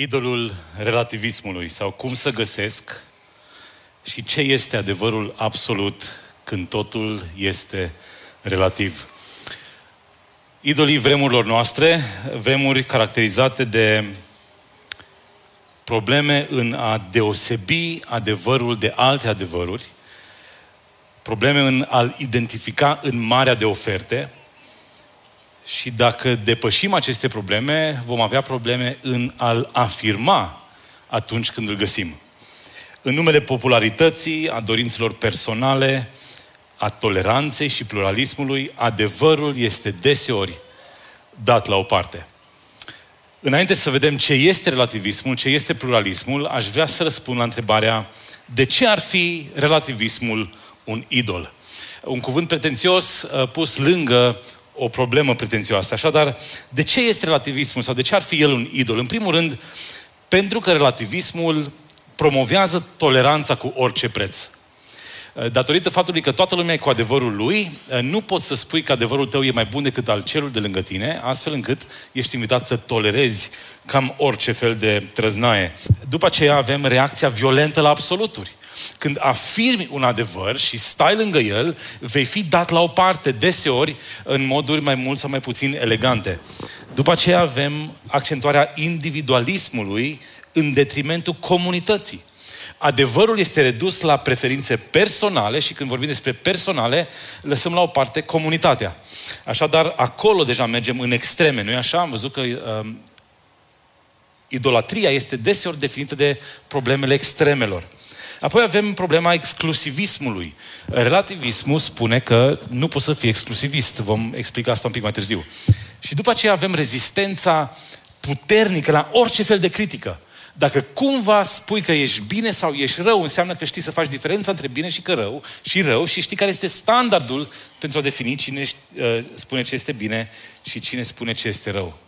idolul relativismului sau cum să găsesc și ce este adevărul absolut când totul este relativ. Idolii vremurilor noastre, vremuri caracterizate de probleme în a deosebi adevărul de alte adevăruri, probleme în a identifica în marea de oferte, și dacă depășim aceste probleme, vom avea probleme în a-L afirma atunci când îl găsim. În numele popularității, a dorințelor personale, a toleranței și pluralismului, adevărul este deseori dat la o parte. Înainte să vedem ce este relativismul, ce este pluralismul, aș vrea să răspund la întrebarea de ce ar fi relativismul un idol? Un cuvânt pretențios uh, pus lângă o problemă pretențioasă. Așadar, de ce este relativismul sau de ce ar fi el un idol? În primul rând, pentru că relativismul promovează toleranța cu orice preț. Datorită faptului că toată lumea e cu adevărul lui, nu poți să spui că adevărul tău e mai bun decât al celui de lângă tine, astfel încât ești invitat să tolerezi cam orice fel de trăznaie. După aceea avem reacția violentă la absoluturi. Când afirmi un adevăr și stai lângă el, vei fi dat la o parte, deseori în moduri mai mult sau mai puțin elegante. După aceea avem accentuarea individualismului în detrimentul comunității. Adevărul este redus la preferințe personale și când vorbim despre personale, lăsăm la o parte comunitatea. Așadar, acolo deja mergem în extreme, nu-i așa? Am văzut că uh, idolatria este deseori definită de problemele extremelor. Apoi avem problema exclusivismului. Relativismul spune că nu poți să fii exclusivist. Vom explica asta un pic mai târziu. Și după aceea avem rezistența puternică la orice fel de critică. Dacă cumva spui că ești bine sau ești rău, înseamnă că știi să faci diferența între bine și că rău, și rău, și știi care este standardul pentru a defini cine uh, spune ce este bine și cine spune ce este rău.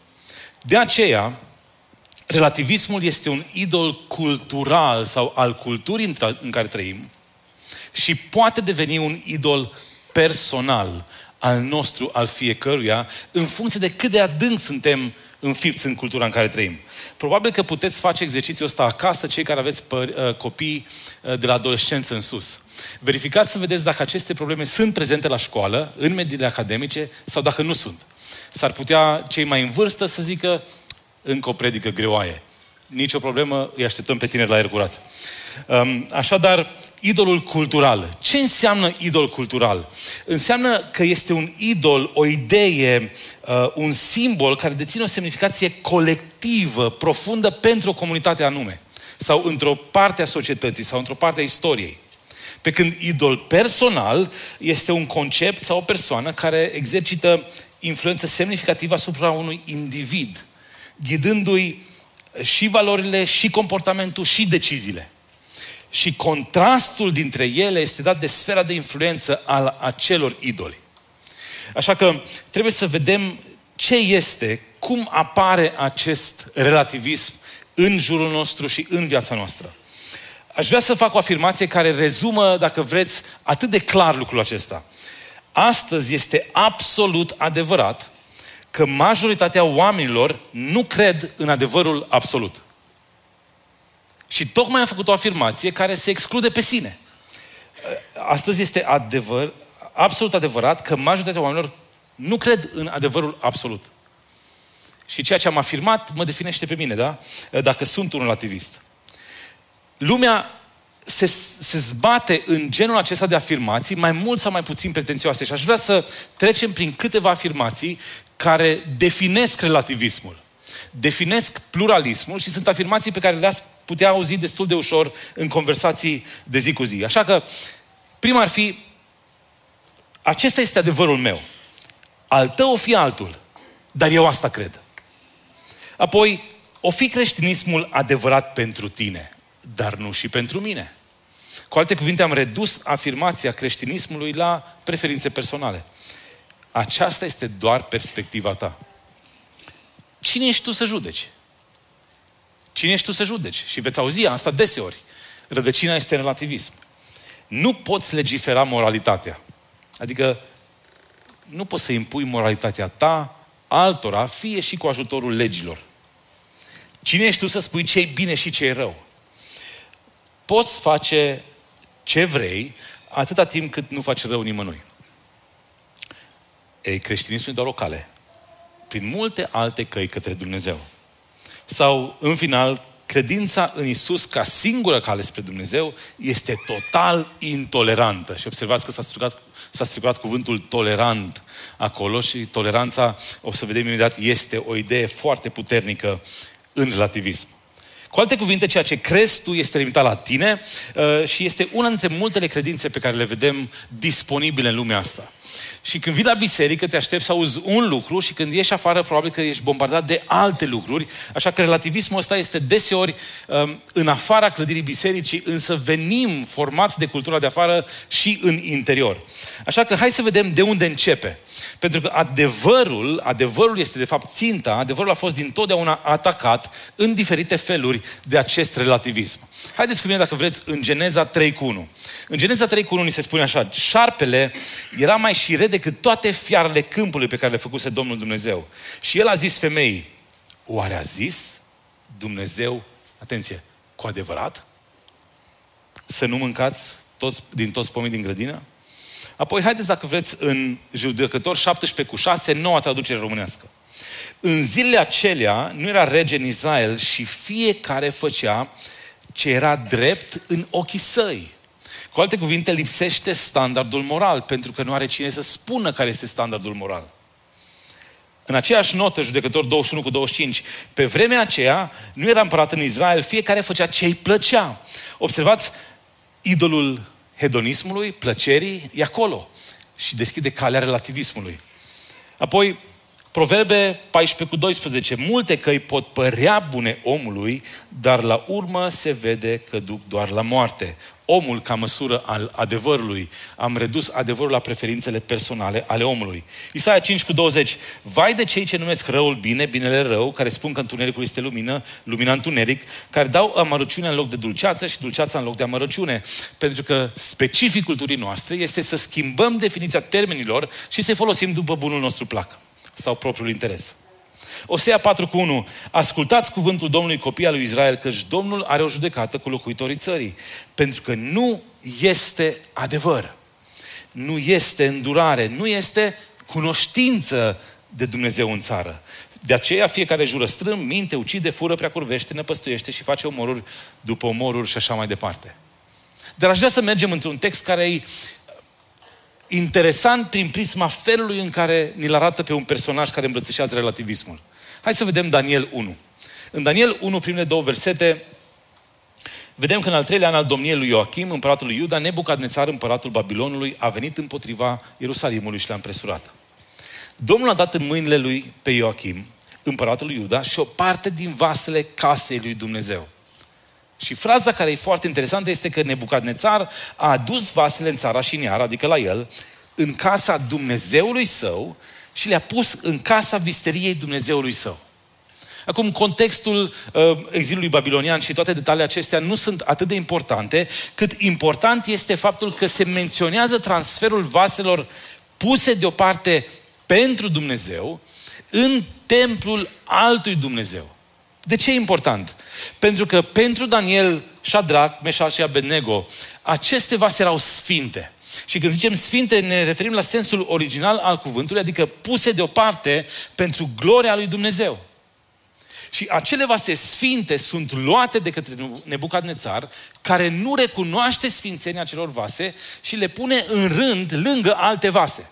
De aceea, relativismul este un idol cultural sau al culturii în care trăim și poate deveni un idol personal al nostru, al fiecăruia, în funcție de cât de adânc suntem înfipți în cultura în care trăim. Probabil că puteți face exercițiul ăsta acasă, cei care aveți păr- uh, copii uh, de la adolescență în sus. Verificați să vedeți dacă aceste probleme sunt prezente la școală, în mediile academice, sau dacă nu sunt. S-ar putea cei mai în vârstă să zică, încă o predică greoaie. Nici o problemă, îi așteptăm pe tine la aer curat. Um, așadar, idolul cultural. Ce înseamnă idol cultural? Înseamnă că este un idol, o idee, uh, un simbol care deține o semnificație colectivă, profundă pentru o comunitate anume. Sau într-o parte a societății, sau într-o parte a istoriei. Pe când idol personal este un concept sau o persoană care exercită influență semnificativă asupra unui individ ghidându-i și valorile, și comportamentul, și deciziile. Și contrastul dintre ele este dat de sfera de influență al acelor idoli. Așa că trebuie să vedem ce este, cum apare acest relativism în jurul nostru și în viața noastră. Aș vrea să fac o afirmație care rezumă, dacă vreți, atât de clar lucrul acesta. Astăzi este absolut adevărat că majoritatea oamenilor nu cred în adevărul absolut. Și tocmai am făcut o afirmație care se exclude pe sine. Astăzi este adevăr, absolut adevărat că majoritatea oamenilor nu cred în adevărul absolut. Și ceea ce am afirmat mă definește pe mine, da? Dacă sunt un relativist. Lumea se, se zbate în genul acesta de afirmații, mai mult sau mai puțin pretențioase. Și aș vrea să trecem prin câteva afirmații care definesc relativismul, definesc pluralismul și sunt afirmații pe care le-ați putea auzi destul de ușor în conversații de zi cu zi. Așa că, prima ar fi, acesta este adevărul meu. Al tău o fi altul, dar eu asta cred. Apoi, o fi creștinismul adevărat pentru tine, dar nu și pentru mine. Cu alte cuvinte, am redus afirmația creștinismului la preferințe personale. Aceasta este doar perspectiva ta. Cine ești tu să judeci? Cine ești tu să judeci? Și veți auzi asta deseori. Rădăcina este relativism. Nu poți legifera moralitatea. Adică nu poți să impui moralitatea ta altora, fie și cu ajutorul legilor. Cine ești tu să spui ce e bine și ce e rău? Poți face ce vrei atâta timp cât nu faci rău nimănui. Ei, creștinismul e doar o cale. Prin multe alte căi către Dumnezeu. Sau, în final, credința în Isus ca singură cale spre Dumnezeu este total intolerantă. Și observați că s-a stricat, s-a stricat cuvântul tolerant acolo și toleranța, o să vedem imediat, este o idee foarte puternică în relativism. Cu alte cuvinte, ceea ce crezi tu este limitat la tine uh, și este una dintre multele credințe pe care le vedem disponibile în lumea asta. Și când vii la biserică, te aștepți să auzi un lucru și când ieși afară, probabil că ești bombardat de alte lucruri. Așa că relativismul ăsta este deseori um, în afara clădirii bisericii, însă venim formați de cultura de afară și în interior. Așa că hai să vedem de unde începe. Pentru că adevărul, adevărul este de fapt ținta, adevărul a fost dintotdeauna atacat în diferite feluri de acest relativism. Haideți cu mine, dacă vreți, în Geneza 3 cu 1. În Geneza 3 cu 1 ni se spune așa, șarpele era mai șire decât toate fiarele câmpului pe care le făcuse Domnul Dumnezeu. Și el a zis femeii, oare a zis Dumnezeu, atenție, cu adevărat? Să nu mâncați toți, din toți pomii din grădină? Apoi, haideți dacă vreți, în judecător 17 cu 6, noua traducere românească. În zilele acelea nu era rege în Israel și fiecare făcea ce era drept în ochii săi. Cu alte cuvinte, lipsește standardul moral, pentru că nu are cine să spună care este standardul moral. În aceeași notă, judecător 21 cu 25, pe vremea aceea nu era împărat în Israel, fiecare făcea ce îi plăcea. Observați, idolul hedonismului, plăcerii, e acolo. Și deschide calea relativismului. Apoi, Proverbe 14 cu 12. Multe căi pot părea bune omului, dar la urmă se vede că duc doar la moarte omul ca măsură al adevărului. Am redus adevărul la preferințele personale ale omului. Isaia 5 cu 20. Vai de cei ce numesc răul bine, binele rău, care spun că întunericul este lumină, lumina întuneric, care dau amărăciune în loc de dulceață și dulceața în loc de amărăciune. Pentru că specificul culturii noastre este să schimbăm definiția termenilor și să-i folosim după bunul nostru plac sau propriul interes. Osea 4 cu 1. Ascultați cuvântul Domnului copii al lui Israel, căci Domnul are o judecată cu locuitorii țării. Pentru că nu este adevăr. Nu este îndurare. Nu este cunoștință de Dumnezeu în țară. De aceea fiecare jură strâm, minte, ucide, fură, prea curvește, năpăstuiește și face omoruri după omoruri și așa mai departe. Dar aș vrea să mergem într-un text care e interesant prin prisma felului în care ni-l arată pe un personaj care îmbrățișează relativismul. Hai să vedem Daniel 1. În Daniel 1, primele două versete, vedem că în al treilea an al domniei lui Ioachim, împăratul lui Iuda, Nebucadnețar, împăratul Babilonului, a venit împotriva Ierusalimului și l-a împresurat. Domnul a dat în mâinile lui pe Ioachim, împăratul lui Iuda, și o parte din vasele casei lui Dumnezeu. Și fraza care e foarte interesantă este că Nebucadnețar a adus vasele în țara și în iar, adică la el, în casa Dumnezeului său și le-a pus în casa visteriei Dumnezeului său. Acum, contextul uh, exilului babilonian și toate detaliile acestea nu sunt atât de importante, cât important este faptul că se menționează transferul vaselor puse deoparte pentru Dumnezeu în templul altui Dumnezeu. De ce e important? Pentru că pentru Daniel, Shadrach, Meșal și Abednego, aceste vase erau sfinte. Și când zicem sfinte, ne referim la sensul original al cuvântului, adică puse deoparte pentru gloria lui Dumnezeu. Și acele vase sfinte sunt luate de către Nebucadnețar, care nu recunoaște sfințenia celor vase și le pune în rând lângă alte vase.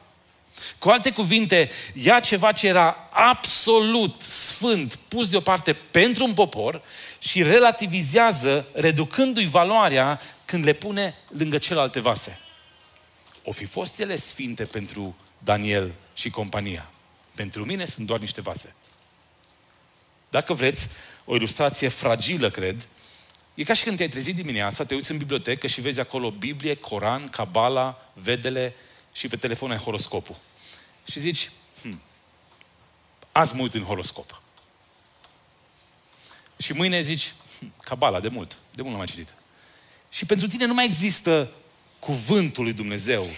Cu alte cuvinte, ia ceva ce era absolut sfânt, pus deoparte pentru un popor și relativizează, reducându-i valoarea când le pune lângă celelalte vase. O fi fost ele sfinte pentru Daniel și compania. Pentru mine sunt doar niște vase. Dacă vreți, o ilustrație fragilă, cred, e ca și când te-ai trezit dimineața, te uiți în bibliotecă și vezi acolo Biblie, Coran, Cabala, vedele și pe telefon ai horoscopul. Și zici, hm, azi mă uit în horoscop. Și mâine zici, hm, Cabala, de mult, de mult am mai citit. Și pentru tine nu mai există cuvântul lui Dumnezeu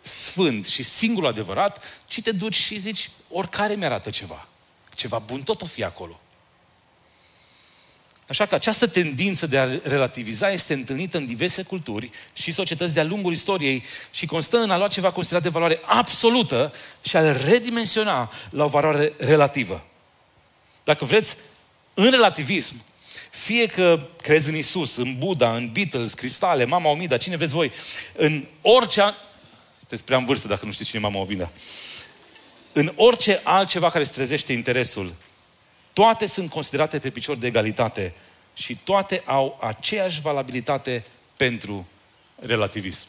sfânt și singur adevărat, ci te duci și zici, oricare mi arată ceva. Ceva bun tot o fi acolo. Așa că această tendință de a relativiza este întâlnită în diverse culturi și societăți de-a lungul istoriei și constă în a lua ceva considerat de valoare absolută și a-l redimensiona la o valoare relativă. Dacă vreți, în relativism, fie că crezi în Isus, în Buddha, în Beatles, Cristale, Mama Omida, cine vreți voi, în orice... Sunteți prea în vârstă dacă nu știți cine e Mama Omida. În orice altceva care îți trezește interesul, toate sunt considerate pe picior de egalitate și toate au aceeași valabilitate pentru relativism.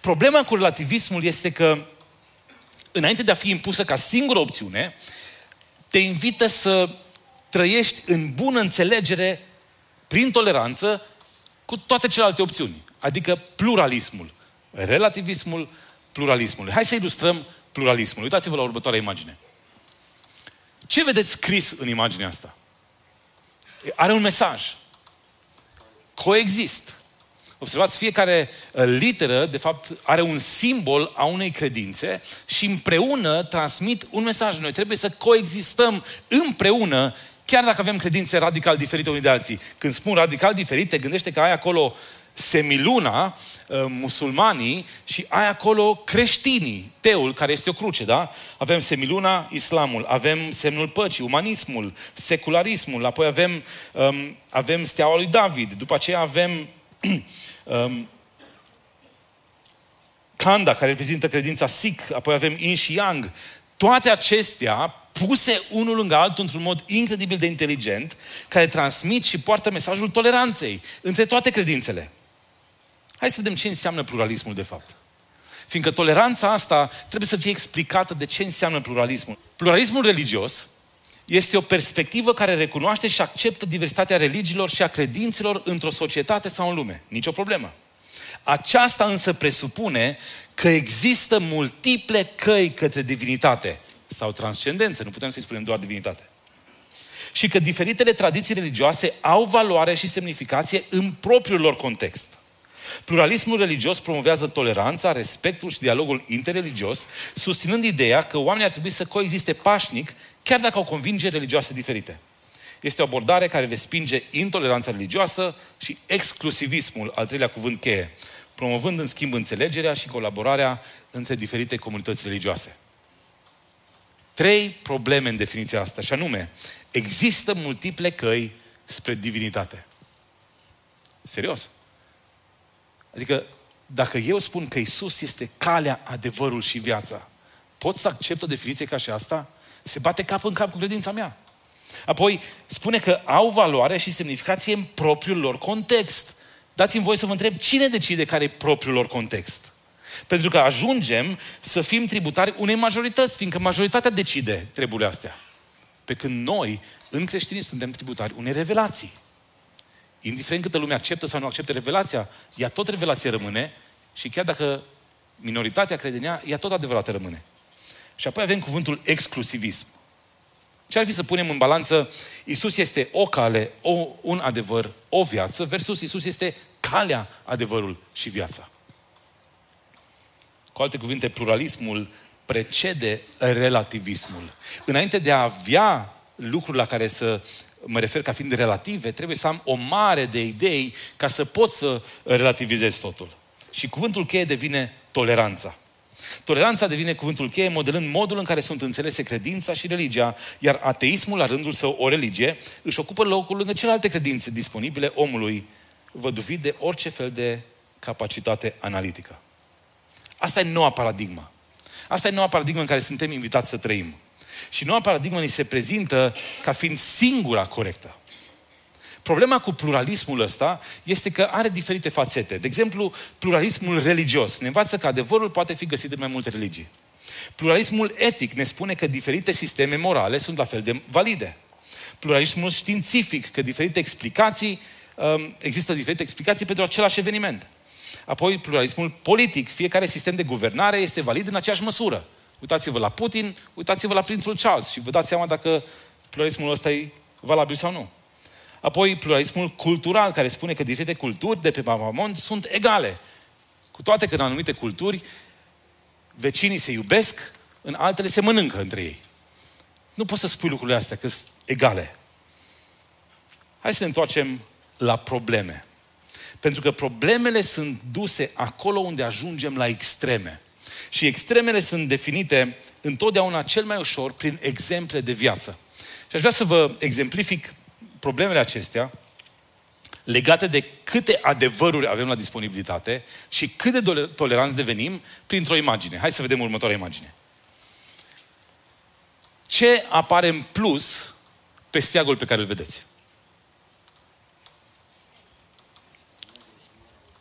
Problema cu relativismul este că, înainte de a fi impusă ca singură opțiune, te invită să trăiești în bună înțelegere, prin toleranță, cu toate celelalte opțiuni. Adică pluralismul. Relativismul pluralismului. Hai să ilustrăm pluralismul. Uitați-vă la următoarea imagine. Ce vedeți scris în imaginea asta? Are un mesaj. Coexist. Observați, fiecare uh, literă, de fapt, are un simbol a unei credințe și împreună transmit un mesaj. Noi trebuie să coexistăm împreună, chiar dacă avem credințe radical diferite unii de alții. Când spun radical diferite, gândește că ai acolo semiluna, uh, musulmanii și ai acolo creștinii, teul, care este o cruce, da? Avem semiluna, islamul, avem semnul păcii, umanismul, secularismul, apoi avem, um, avem steaua lui David, după aceea avem um, Kanda, care reprezintă credința Sikh, apoi avem Yin și Yang. Toate acestea puse unul lângă altul într-un mod incredibil de inteligent, care transmit și poartă mesajul toleranței între toate credințele. Hai să vedem ce înseamnă pluralismul de fapt. Fiindcă toleranța asta trebuie să fie explicată de ce înseamnă pluralismul. Pluralismul religios este o perspectivă care recunoaște și acceptă diversitatea religiilor și a credințelor într-o societate sau în lume. Nicio problemă. Aceasta însă presupune că există multiple căi către divinitate sau transcendență, nu putem să-i spunem doar divinitate. Și că diferitele tradiții religioase au valoare și semnificație în propriul lor context. Pluralismul religios promovează toleranța, respectul și dialogul interreligios, susținând ideea că oamenii ar trebui să coexiste pașnic, chiar dacă au convingeri religioase diferite. Este o abordare care respinge intoleranța religioasă și exclusivismul, al treilea cuvânt cheie, promovând în schimb înțelegerea și colaborarea între diferite comunități religioase. Trei probleme în definiția asta, și anume, există multiple căi spre divinitate. Serios. Adică, dacă eu spun că Isus este calea, adevărul și viața, pot să accept o definiție ca și asta? Se bate cap în cap cu credința mea. Apoi, spune că au valoare și semnificație în propriul lor context. Dați-mi voi să vă întreb, cine decide care e propriul lor context? Pentru că ajungem să fim tributari unei majorități, fiindcă majoritatea decide treburile astea. Pe când noi, în creștinism, suntem tributari unei revelații indiferent câtă lume acceptă sau nu acceptă revelația, ea tot revelație rămâne și chiar dacă minoritatea crede în ea, ea tot adevărată rămâne. Și apoi avem cuvântul exclusivism. Ce ar fi să punem în balanță Isus este o cale, o, un adevăr, o viață, versus Isus este calea, adevărul și viața. Cu alte cuvinte, pluralismul precede relativismul. Înainte de a avea lucruri la care să mă refer ca fiind relative, trebuie să am o mare de idei ca să pot să relativizez totul. Și cuvântul cheie devine toleranța. Toleranța devine cuvântul cheie modelând modul în care sunt înțelese credința și religia, iar ateismul, la rândul său, o religie, își ocupă locul lângă celelalte credințe disponibile omului, văduvit de orice fel de capacitate analitică. Asta e noua paradigmă. Asta e noua paradigmă în care suntem invitați să trăim. Și noua paradigmă ni se prezintă ca fiind singura corectă. Problema cu pluralismul ăsta este că are diferite fațete. De exemplu, pluralismul religios ne învață că adevărul poate fi găsit în mai multe religii. Pluralismul etic ne spune că diferite sisteme morale sunt la fel de valide. Pluralismul științific, că diferite explicații, um, există diferite explicații pentru același eveniment. Apoi, pluralismul politic, fiecare sistem de guvernare este valid în aceeași măsură. Uitați-vă la Putin, uitați-vă la prințul Charles și vă dați seama dacă pluralismul ăsta e valabil sau nu. Apoi pluralismul cultural, care spune că diferite culturi de pe Pavamont sunt egale. Cu toate că în anumite culturi vecinii se iubesc, în altele se mănâncă între ei. Nu poți să spui lucrurile astea, că sunt egale. Hai să ne întoarcem la probleme. Pentru că problemele sunt duse acolo unde ajungem la extreme. Și extremele sunt definite întotdeauna cel mai ușor prin exemple de viață. Și aș vrea să vă exemplific problemele acestea legate de câte adevăruri avem la disponibilitate și cât de toleranți devenim printr-o imagine. Hai să vedem următoarea imagine. Ce apare în plus pe steagul pe care îl vedeți?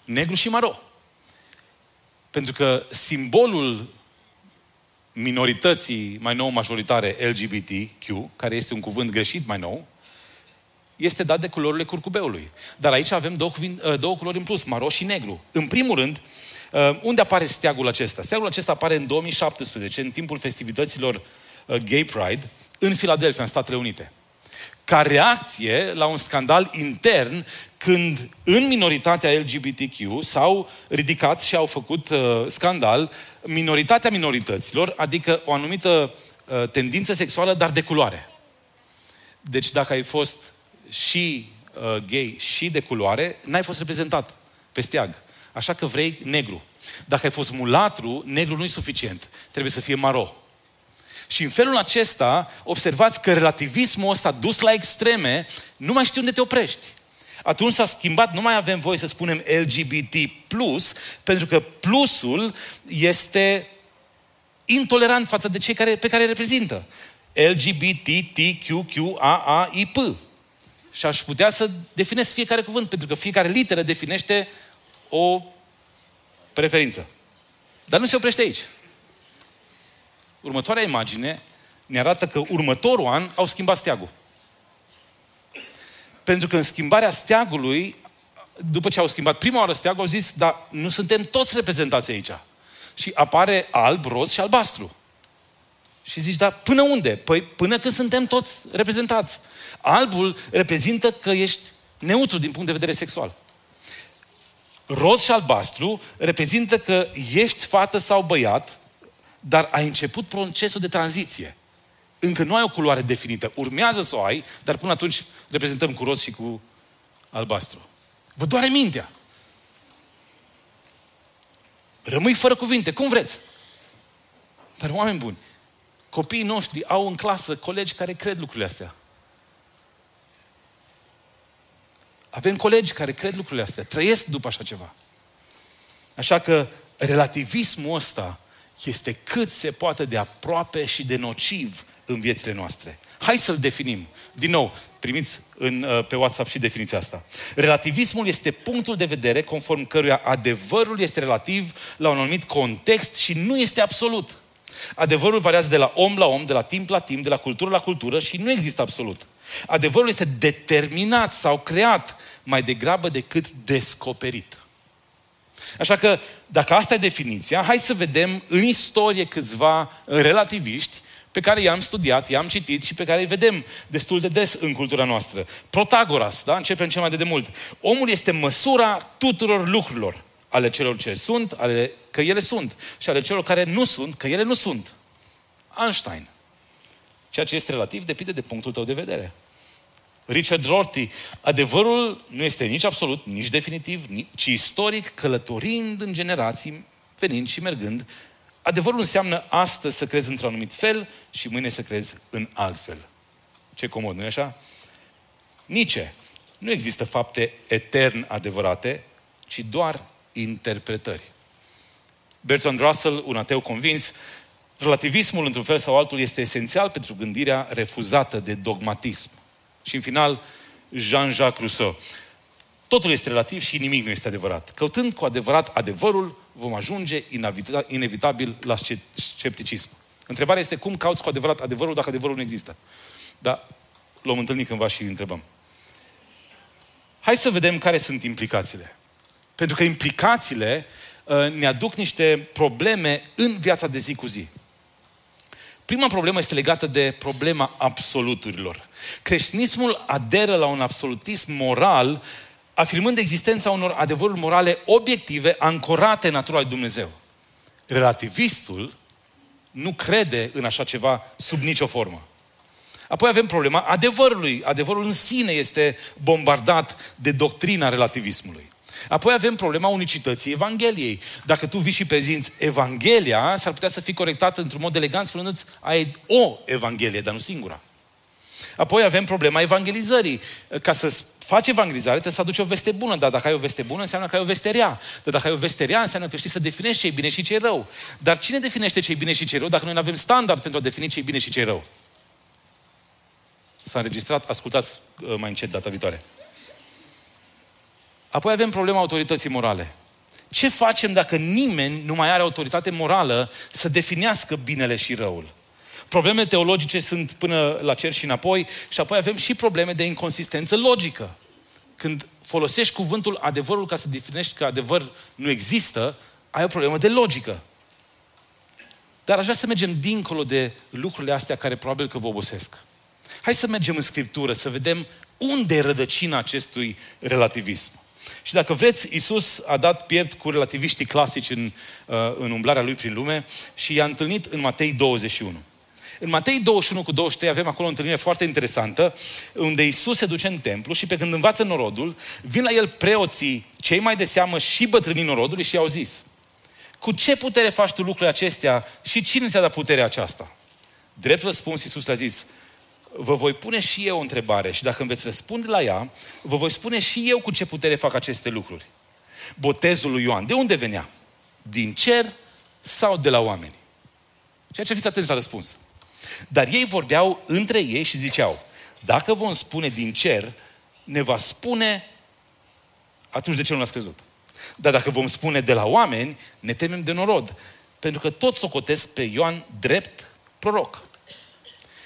Negru și maro. Pentru că simbolul minorității mai nou majoritare LGBTQ, care este un cuvânt greșit mai nou, este dat de culorile curcubeului. Dar aici avem două, uh, două culori în plus, maro și negru. În primul rând, uh, unde apare steagul acesta? Steagul acesta apare în 2017, în timpul festivităților uh, Gay Pride, în Philadelphia, în Statele Unite. Ca reacție la un scandal intern când în minoritatea LGBTQ s-au ridicat și au făcut uh, scandal minoritatea minorităților, adică o anumită uh, tendință sexuală, dar de culoare. Deci dacă ai fost și uh, gay și de culoare, n-ai fost reprezentat pe steag. Așa că vrei negru. Dacă ai fost mulatru, negru nu e suficient. Trebuie să fie maro. Și în felul acesta, observați că relativismul ăsta dus la extreme, nu mai știu unde te oprești. Atunci s-a schimbat, nu mai avem voie să spunem LGBT+, pentru că plusul este intolerant față de cei care, pe care îi reprezintă. LGBTQQAAIP. Și aș putea să definesc fiecare cuvânt, pentru că fiecare literă definește o preferință. Dar nu se oprește aici. Următoarea imagine ne arată că următorul an au schimbat steagul. Pentru că în schimbarea steagului, după ce au schimbat prima oară steagul, au zis, dar nu suntem toți reprezentați aici. Și apare alb, roz și albastru. Și zici, dar până unde? Păi până când suntem toți reprezentați. Albul reprezintă că ești neutru din punct de vedere sexual. Roz și albastru reprezintă că ești fată sau băiat, dar ai început procesul de tranziție. Încă nu ai o culoare definită. Urmează să o ai, dar până atunci reprezentăm cu roz și cu albastru. Vă doare mintea. Rămâi fără cuvinte, cum vreți. Dar oameni buni, copiii noștri au în clasă colegi care cred lucrurile astea. Avem colegi care cred lucrurile astea, trăiesc după așa ceva. Așa că relativismul ăsta este cât se poate de aproape și de nociv în viețile noastre. Hai să-l definim. Din nou, primiți în, uh, pe WhatsApp și definiția asta. Relativismul este punctul de vedere conform căruia adevărul este relativ la un anumit context și nu este absolut. Adevărul variază de la om la om, de la timp la timp, de la cultură la cultură și nu există absolut. Adevărul este determinat sau creat mai degrabă decât descoperit. Așa că, dacă asta e definiția, hai să vedem în istorie câțiva relativiști pe care i-am studiat, i-am citit și pe care îi vedem destul de des în cultura noastră. Protagoras, da? Începem cel mai de demult. Omul este măsura tuturor lucrurilor, ale celor ce sunt, ale că ele sunt, și ale celor care nu sunt, că ele nu sunt. Einstein. Ceea ce este relativ depinde de punctul tău de vedere. Richard Rorty, adevărul nu este nici absolut, nici definitiv, ci istoric, călătorind în generații, venind și mergând. Adevărul înseamnă astăzi să crezi într-un anumit fel și mâine să crezi în alt fel. Ce comod, nu-i așa? Nici. Nu există fapte etern adevărate, ci doar interpretări. Bertrand Russell, un ateu convins, relativismul, într-un fel sau altul, este esențial pentru gândirea refuzată de dogmatism. Și în final, Jean-Jacques Rousseau. Totul este relativ și nimic nu este adevărat. Căutând cu adevărat adevărul, vom ajunge inevitabil la scepticism. Întrebarea este cum cauți cu adevărat adevărul dacă adevărul nu există. Dar l-om întâlnit cândva și îl întrebăm. Hai să vedem care sunt implicațiile. Pentru că implicațiile uh, ne aduc niște probleme în viața de zi cu zi. Prima problemă este legată de problema absoluturilor. Creștinismul aderă la un absolutism moral, afirmând existența unor adevăruri morale obiective ancorate în natura lui Dumnezeu. Relativistul nu crede în așa ceva sub nicio formă. Apoi avem problema adevărului. Adevărul în sine este bombardat de doctrina relativismului. Apoi avem problema unicității Evangheliei. Dacă tu vii și prezinți Evanghelia, s-ar putea să fii corectat într-un mod elegant spunându-ți ai o Evanghelie, dar nu singura. Apoi avem problema evangelizării. Ca să faci evangelizare, trebuie să aduci o veste bună. Dar dacă ai o veste bună, înseamnă că ai o veste rea. Dar dacă ai o veste rea, înseamnă că știi să definești ce e bine și ce e rău. Dar cine definește ce e bine și ce e rău dacă noi nu avem standard pentru a defini ce e bine și ce e rău? S-a înregistrat, ascultați uh, mai încet data viitoare. Apoi avem problema autorității morale. Ce facem dacă nimeni nu mai are autoritate morală să definească binele și răul? Problemele teologice sunt până la cer și înapoi și apoi avem și probleme de inconsistență logică. Când folosești cuvântul adevărul ca să definești că adevăr nu există, ai o problemă de logică. Dar aș vrea să mergem dincolo de lucrurile astea care probabil că vă obosesc. Hai să mergem în Scriptură, să vedem unde e rădăcina acestui relativism. Și dacă vreți, Isus a dat piept cu relativiștii clasici în, uh, în umblarea lui prin lume și i-a întâlnit în Matei 21. În Matei 21 cu 23 avem acolo o întâlnire foarte interesantă, unde Isus se duce în templu și pe când învață norodul, vin la el preoții, cei mai de seamă și bătrânii norodului și i-au zis, cu ce putere faci tu lucrurile acestea și cine ți-a dat puterea aceasta? Drept răspuns, Iisus le-a zis, vă voi pune și eu o întrebare și dacă îmi veți răspunde la ea, vă voi spune și eu cu ce putere fac aceste lucruri. Botezul lui Ioan, de unde venea? Din cer sau de la oameni? Ceea ce fiți atenți la răspuns. Dar ei vorbeau între ei și ziceau, dacă vom spune din cer, ne va spune, atunci de ce nu l-ați crezut? Dar dacă vom spune de la oameni, ne temem de norod. Pentru că toți socotesc pe Ioan drept proroc.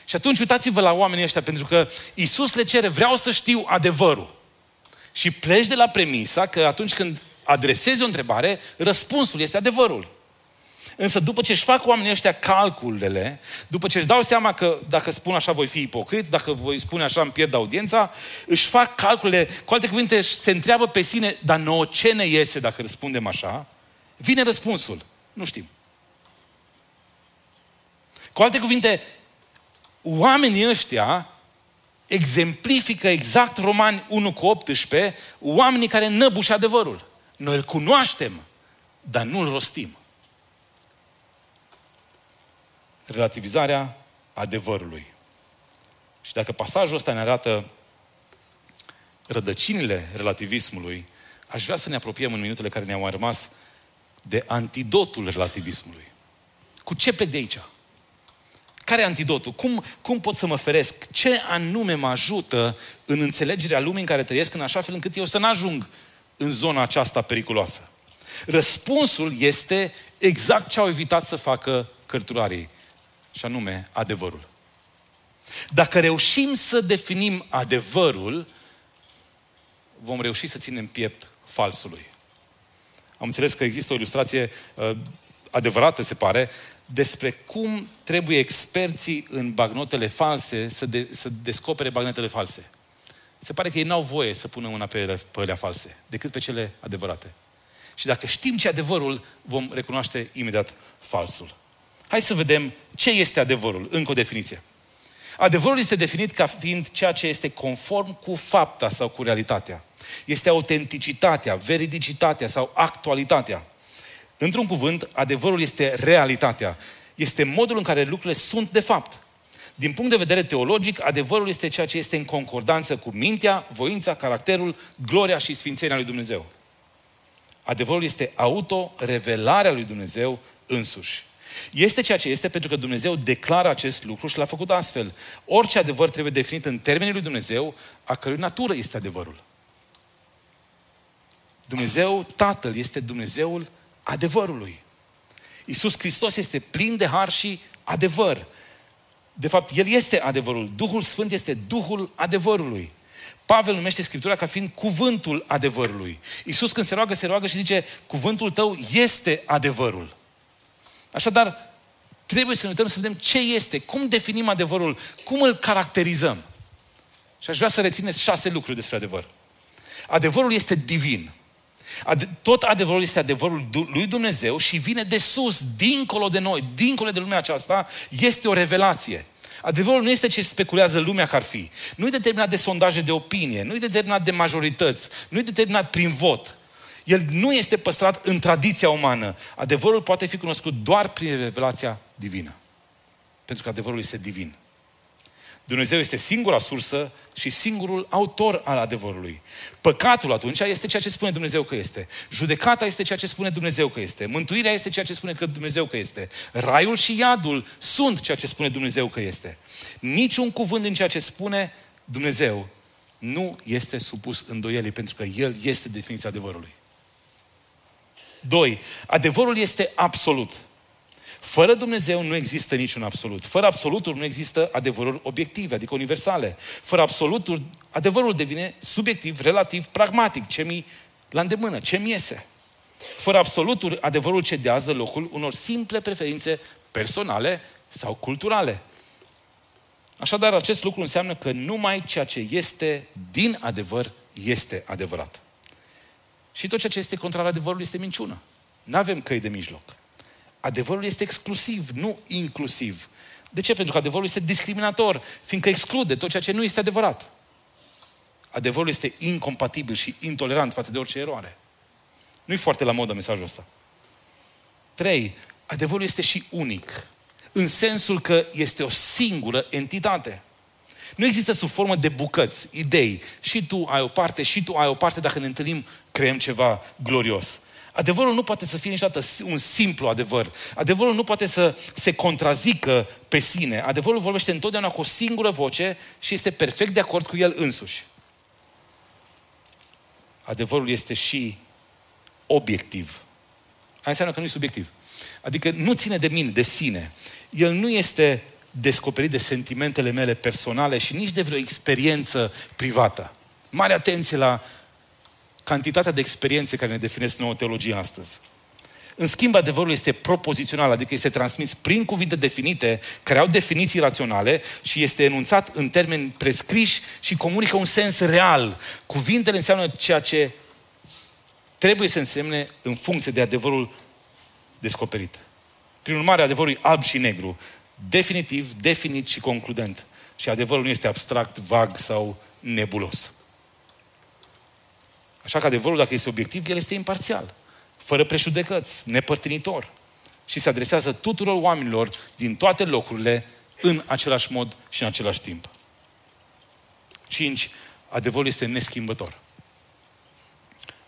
Și atunci uitați-vă la oamenii ăștia, pentru că Isus le cere, vreau să știu adevărul. Și pleci de la premisa că atunci când adresezi o întrebare, răspunsul este adevărul. Însă după ce își fac oamenii ăștia calculele, după ce își dau seama că dacă spun așa voi fi ipocrit, dacă voi spune așa îmi pierd audiența, își fac calculele, cu alte cuvinte se întreabă pe sine, dar nouă ce ne iese dacă răspundem așa? Vine răspunsul. Nu știm. Cu alte cuvinte, oamenii ăștia exemplifică exact Romani 1 cu 18, oamenii care năbuși adevărul. Noi îl cunoaștem, dar nu îl rostim. Relativizarea adevărului. Și dacă pasajul ăsta ne arată rădăcinile relativismului, aș vrea să ne apropiem în minutele care ne-au mai rămas de antidotul relativismului. Cu ce pe de aici? Care e antidotul? Cum, cum pot să mă feresc? Ce anume mă ajută în înțelegerea lumii în care trăiesc, în așa fel încât eu să n-ajung în zona aceasta periculoasă? Răspunsul este exact ce au evitat să facă cărturarii, și anume adevărul. Dacă reușim să definim adevărul, vom reuși să ținem piept falsului. Am înțeles că există o ilustrație uh, adevărată, se pare, despre cum trebuie experții în bagnotele false să, de, să descopere bagnotele false. Se pare că ei n-au voie să pună mâna pe ele, pe ele false, decât pe cele adevărate. Și dacă știm ce adevărul, vom recunoaște imediat falsul. Hai să vedem ce este adevărul, încă o definiție. Adevărul este definit ca fiind ceea ce este conform cu fapta sau cu realitatea. Este autenticitatea, veridicitatea sau actualitatea. Într-un cuvânt, adevărul este realitatea. Este modul în care lucrurile sunt de fapt. Din punct de vedere teologic, adevărul este ceea ce este în concordanță cu mintea, voința, caracterul, gloria și sfințenia lui Dumnezeu. Adevărul este auto-revelarea lui Dumnezeu însuși. Este ceea ce este pentru că Dumnezeu declară acest lucru și l-a făcut astfel. Orice adevăr trebuie definit în termenii lui Dumnezeu, a cărui natură este adevărul. Dumnezeu, Tatăl, este Dumnezeul adevărului. Iisus Hristos este plin de har și adevăr. De fapt, El este adevărul. Duhul Sfânt este Duhul adevărului. Pavel numește Scriptura ca fiind cuvântul adevărului. Iisus când se roagă, se roagă și zice, cuvântul tău este adevărul. Așadar, trebuie să ne uităm să vedem ce este, cum definim adevărul, cum îl caracterizăm. Și aș vrea să rețineți șase lucruri despre adevăr. Adevărul este divin. Tot adevărul este adevărul lui Dumnezeu și vine de sus, dincolo de noi, dincolo de lumea aceasta, este o revelație. Adevărul nu este ce speculează lumea că ar fi. Nu e determinat de sondaje de opinie, nu e determinat de majorități, nu e determinat prin vot. El nu este păstrat în tradiția umană. Adevărul poate fi cunoscut doar prin revelația divină. Pentru că adevărul este divin. Dumnezeu este singura sursă și singurul autor al adevărului. Păcatul atunci este ceea ce spune Dumnezeu că este. Judecata este ceea ce spune Dumnezeu că este. Mântuirea este ceea ce spune că Dumnezeu că este. Raiul și iadul sunt ceea ce spune Dumnezeu că este. Niciun cuvânt din ceea ce spune Dumnezeu nu este supus îndoielii, pentru că El este definiția adevărului. Doi, adevărul este absolut. Fără Dumnezeu nu există niciun absolut. Fără absoluturi nu există adevăruri obiective, adică universale. Fără absoluturi, adevărul devine subiectiv, relativ, pragmatic, ce mi la îndemână, ce mi iese. Fără absoluturi, adevărul cedează locul unor simple preferințe personale sau culturale. Așadar, acest lucru înseamnă că numai ceea ce este din adevăr este adevărat. Și tot ceea ce este contrar adevărului este minciună. Nu avem căi de mijloc. Adevărul este exclusiv, nu inclusiv. De ce? Pentru că adevărul este discriminator, fiindcă exclude tot ceea ce nu este adevărat. Adevărul este incompatibil și intolerant față de orice eroare. Nu-i foarte la modă mesajul ăsta. Trei, adevărul este și unic. În sensul că este o singură entitate. Nu există sub formă de bucăți, idei. Și tu ai o parte, și tu ai o parte. Dacă ne întâlnim, creăm ceva glorios. Adevărul nu poate să fie niciodată un simplu adevăr. Adevărul nu poate să se contrazică pe sine. Adevărul vorbește întotdeauna cu o singură voce și este perfect de acord cu el însuși. Adevărul este și obiectiv. Aia înseamnă că nu e subiectiv. Adică nu ține de mine, de sine. El nu este descoperit de sentimentele mele personale și nici de vreo experiență privată. Mare atenție la cantitatea de experiențe care ne definesc nouă teologia astăzi. În schimb, adevărul este propozițional, adică este transmis prin cuvinte definite, care au definiții raționale și este enunțat în termeni prescriși și comunică un sens real. Cuvintele înseamnă ceea ce trebuie să însemne în funcție de adevărul descoperit. Prin urmare, adevărul e alb și negru, definitiv, definit și concludent. Și adevărul nu este abstract, vag sau nebulos. Așa că adevărul, dacă este obiectiv, el este imparțial, fără prejudecăți, nepărtinitor și se adresează tuturor oamenilor din toate locurile în același mod și în același timp. 5. Adevărul este neschimbător.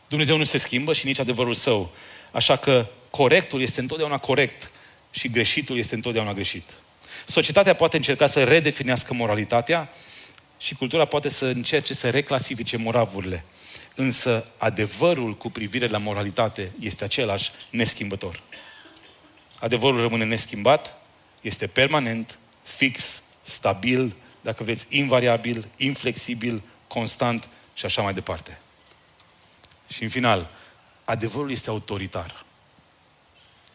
Dumnezeu nu se schimbă și nici adevărul său. Așa că corectul este întotdeauna corect și greșitul este întotdeauna greșit. Societatea poate încerca să redefinească moralitatea și cultura poate să încerce să reclasifice moravurile. Însă adevărul cu privire la moralitate este același neschimbător. Adevărul rămâne neschimbat, este permanent, fix, stabil, dacă vreți, invariabil, inflexibil, constant și așa mai departe. Și în final, adevărul este autoritar.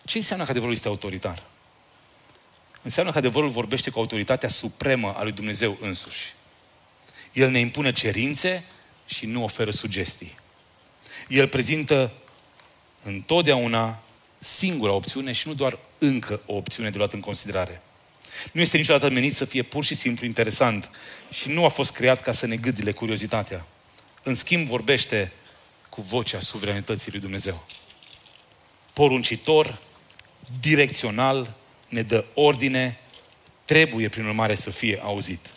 Ce înseamnă că adevărul este autoritar? Înseamnă că adevărul vorbește cu autoritatea supremă a lui Dumnezeu însuși. El ne impune cerințe și nu oferă sugestii. El prezintă întotdeauna singura opțiune și nu doar încă o opțiune de luat în considerare. Nu este niciodată menit să fie pur și simplu interesant și nu a fost creat ca să ne gâdile curiozitatea. În schimb, vorbește cu vocea suveranității lui Dumnezeu. Poruncitor, direcțional, ne dă ordine, trebuie, prin urmare, să fie auzit.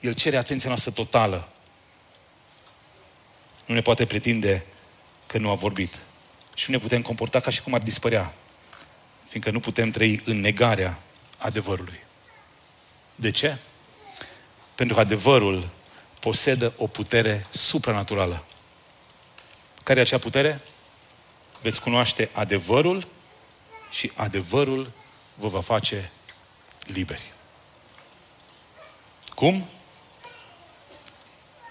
El cere atenția noastră totală nu ne poate pretinde că nu a vorbit. Și nu ne putem comporta ca și cum ar dispărea. Fiindcă nu putem trăi în negarea adevărului. De ce? Pentru că adevărul posedă o putere supranaturală. Care e acea putere? Veți cunoaște adevărul și adevărul vă va face liberi. Cum?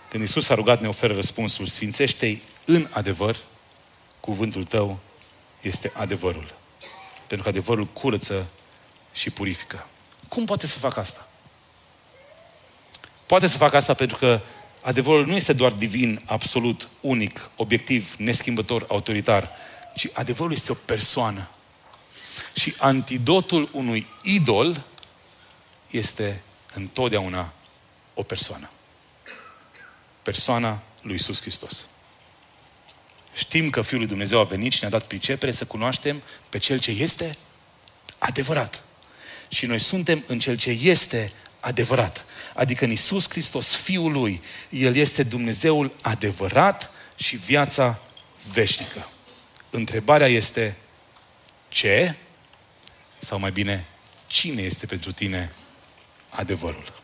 Când Isus a rugat, ne oferă răspunsul, sfințește-i în adevăr, cuvântul tău este adevărul. Pentru că adevărul curăță și purifică. Cum poate să facă asta? Poate să facă asta pentru că adevărul nu este doar divin, absolut, unic, obiectiv, neschimbător, autoritar, ci adevărul este o persoană. Și antidotul unui idol este întotdeauna o persoană. Persoana lui Iisus Hristos. Știm că Fiul lui Dumnezeu a venit și ne-a dat pricepere să cunoaștem pe Cel ce este adevărat. Și noi suntem în Cel ce este adevărat. Adică în Iisus Hristos, Fiul Lui, El este Dumnezeul adevărat și viața veșnică. Întrebarea este ce? Sau mai bine, cine este pentru tine adevărul?